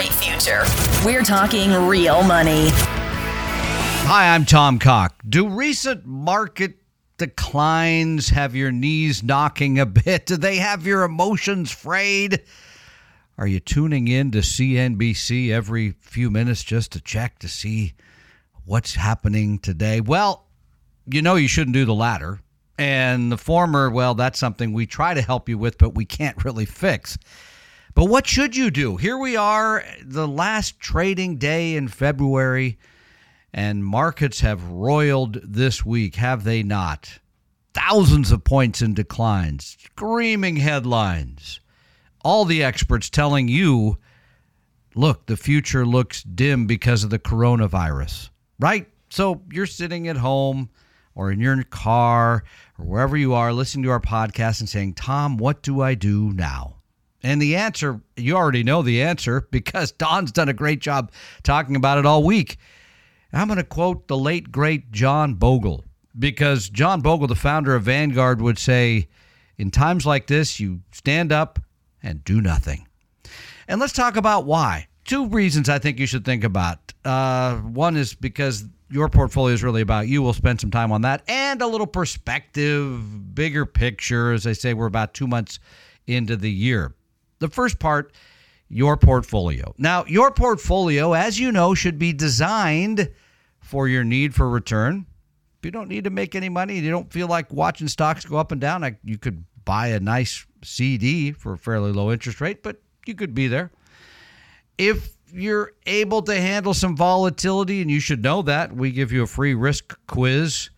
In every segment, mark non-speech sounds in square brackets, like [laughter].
great future. We're talking real money. Hi, I'm Tom Cock. Do recent market declines have your knees knocking a bit? Do they have your emotions frayed? Are you tuning in to CNBC every few minutes just to check to see what's happening today? Well, you know you shouldn't do the latter. And the former, well, that's something we try to help you with, but we can't really fix. But what should you do? Here we are, the last trading day in February, and markets have roiled this week, have they not? Thousands of points in declines, screaming headlines. All the experts telling you, look, the future looks dim because of the coronavirus, right? So you're sitting at home or in your car or wherever you are listening to our podcast and saying, Tom, what do I do now? And the answer, you already know the answer because Don's done a great job talking about it all week. I'm going to quote the late, great John Bogle because John Bogle, the founder of Vanguard, would say, In times like this, you stand up and do nothing. And let's talk about why. Two reasons I think you should think about. Uh, one is because your portfolio is really about you. We'll spend some time on that and a little perspective, bigger picture. As I say, we're about two months into the year. The first part, your portfolio. Now, your portfolio, as you know, should be designed for your need for return. If you don't need to make any money, you don't feel like watching stocks go up and down, you could buy a nice CD for a fairly low interest rate, but you could be there. If you're able to handle some volatility, and you should know that, we give you a free risk quiz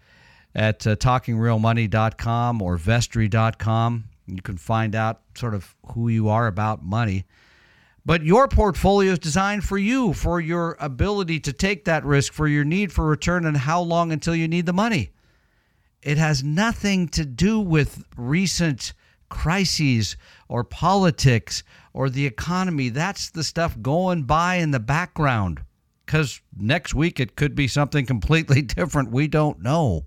at uh, talkingrealmoney.com or vestry.com. You can find out sort of who you are about money. But your portfolio is designed for you, for your ability to take that risk, for your need for return, and how long until you need the money. It has nothing to do with recent crises or politics or the economy. That's the stuff going by in the background. Because next week it could be something completely [laughs] different. We don't know.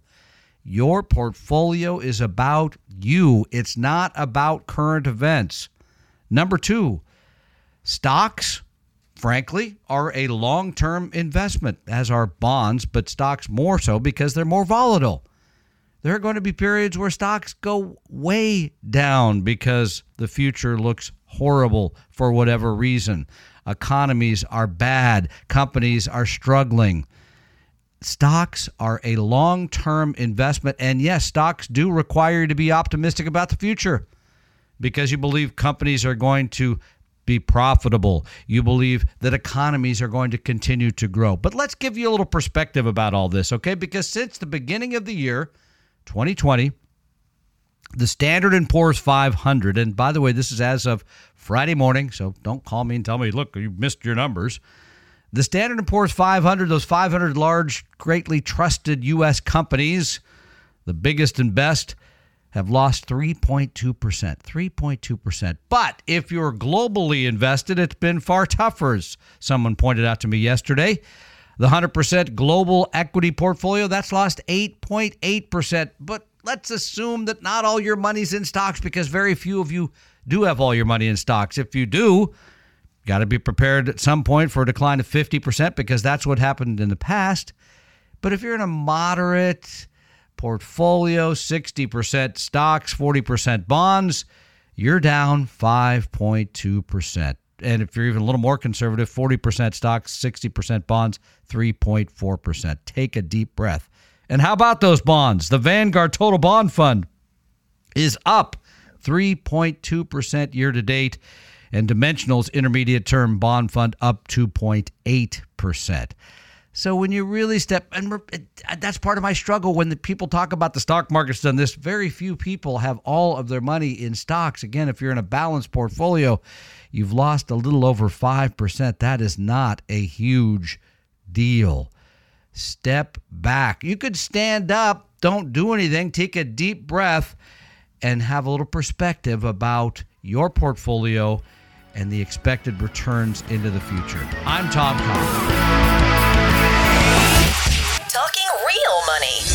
Your portfolio is about you, it's not about current events. Number two, stocks, frankly, are a long term investment, as are bonds, but stocks more so because they're more volatile. There are going to be periods where stocks go way down because the future looks horrible for whatever reason. Economies are bad, companies are struggling stocks are a long term investment. And yes, stocks do require you to be optimistic about the future because you believe companies are going to be profitable. You believe that economies are going to continue to grow. But let's give you a little perspective about all this, okay? Because since the beginning of the year, 2020, the Standard & Poor's 500, and by the way, this is as of Friday morning, so don't call me and tell me, look, you missed your numbers. The Standard & Poor's 500, those 500 large, greatly trusted U.S. companies, the biggest and best, have lost 3.2%. 3.2%. But if you're globally invested, it's been far tougher, as someone pointed out to me yesterday. The 100% global equity portfolio, that's lost 8.8%. But let's assume that not all your money's in stocks because very few of you do have all your money in stocks. If you do, Got to be prepared at some point for a decline of 50% because that's what happened in the past. But if you're in a moderate portfolio, 60% stocks, 40% bonds, you're down 5.2%. And if you're even a little more conservative, 40% stocks, 60% bonds, 3.4%. Take a deep breath. And how about those bonds? The Vanguard Total Bond Fund is up 3.2% year to date and Dimensional's intermediate term bond fund up 2.8%. So when you really step, and that's part of my struggle when the people talk about the stock market's done this. Very few people have all of their money in stocks. Again, if you're in a balanced portfolio, you've lost a little over 5%. That is not a huge deal. Step back. You could stand up, don't do anything, take a deep breath, and have a little perspective about your portfolio and the expected returns into the future. I'm Tom Cock. Talking real money.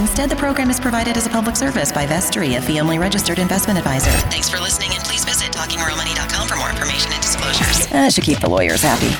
Instead, the program is provided as a public service by Vestry, a fee-only registered investment advisor. Thanks for listening, and please visit TalkingRealMoney.com for more information and disclosures. Uh, that should keep the lawyers happy.